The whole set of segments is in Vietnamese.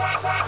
Bye-bye.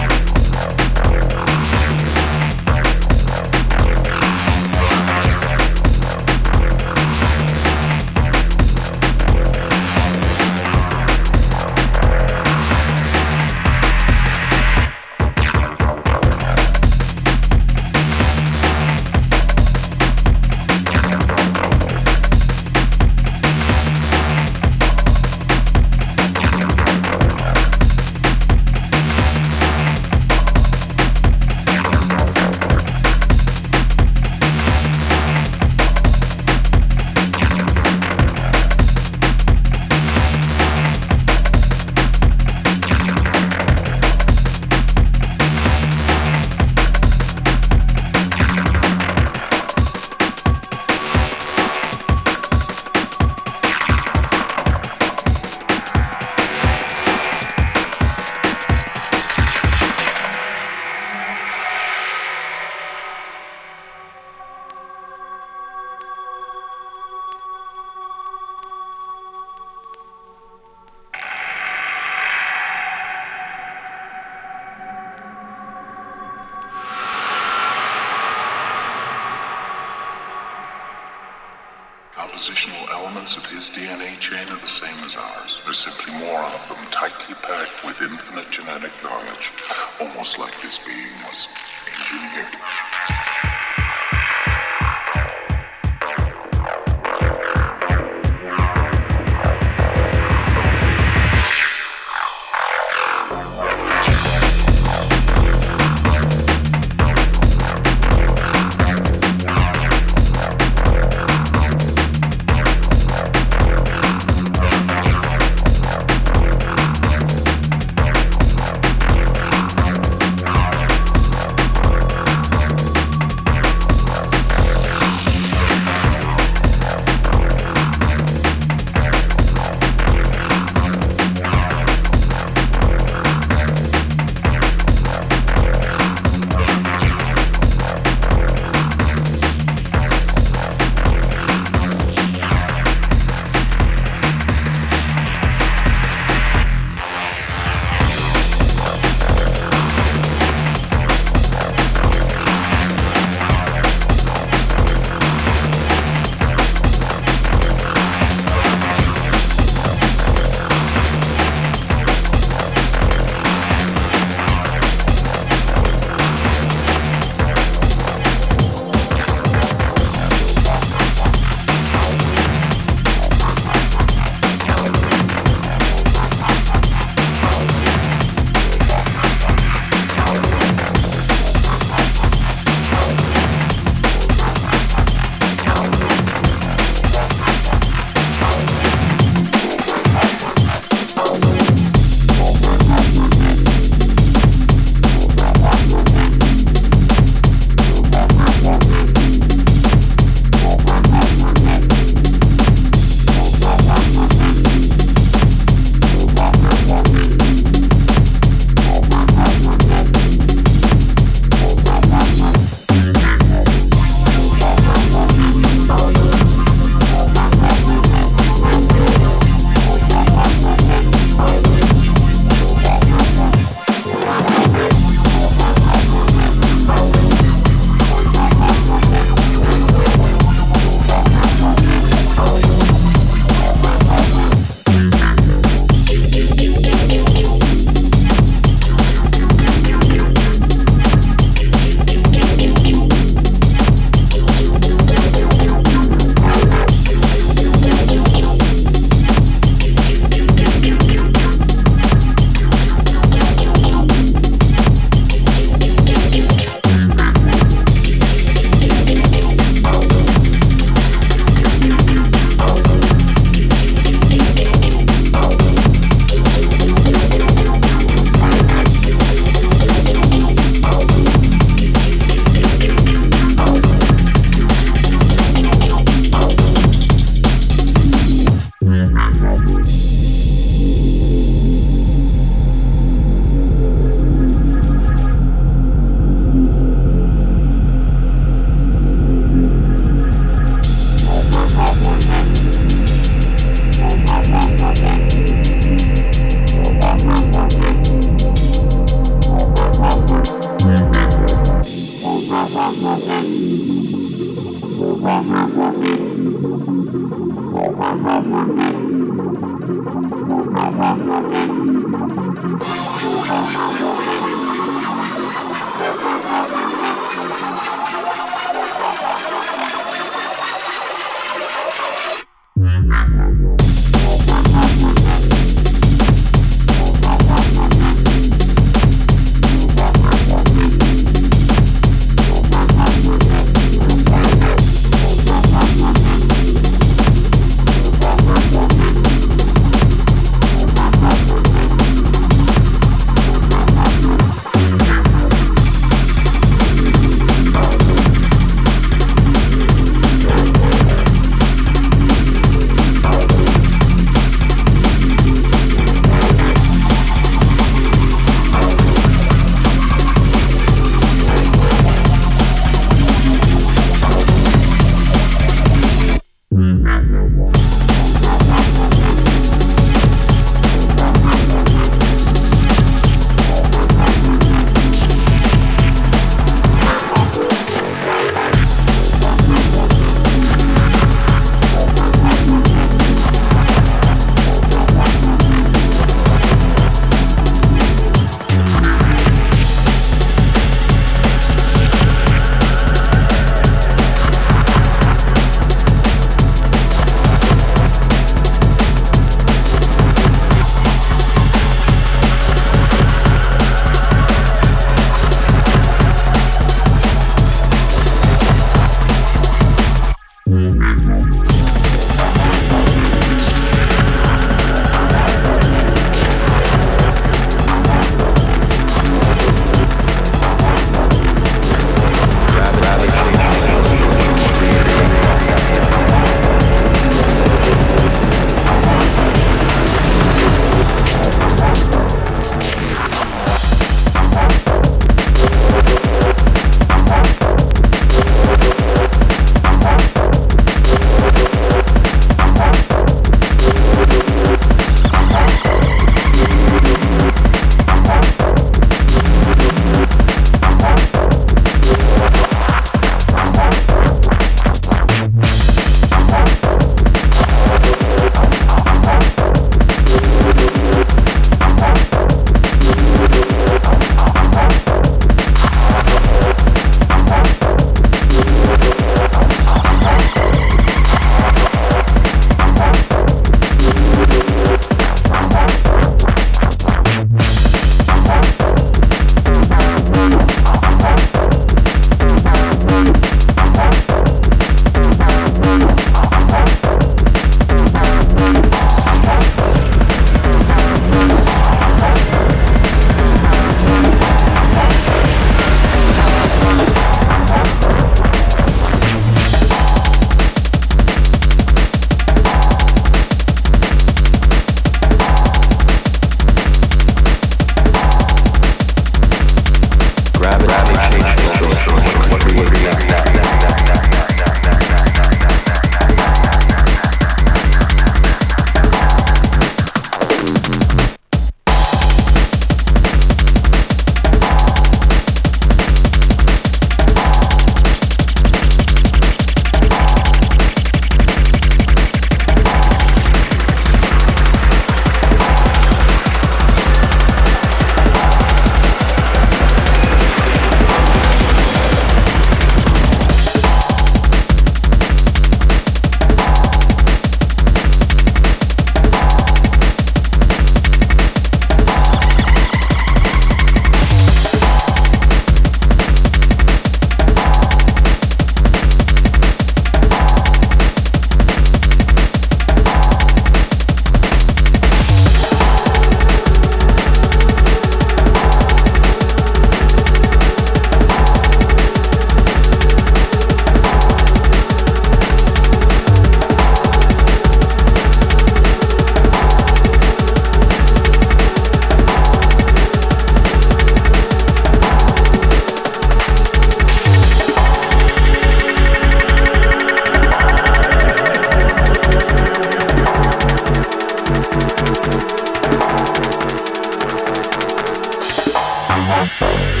Thank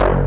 you.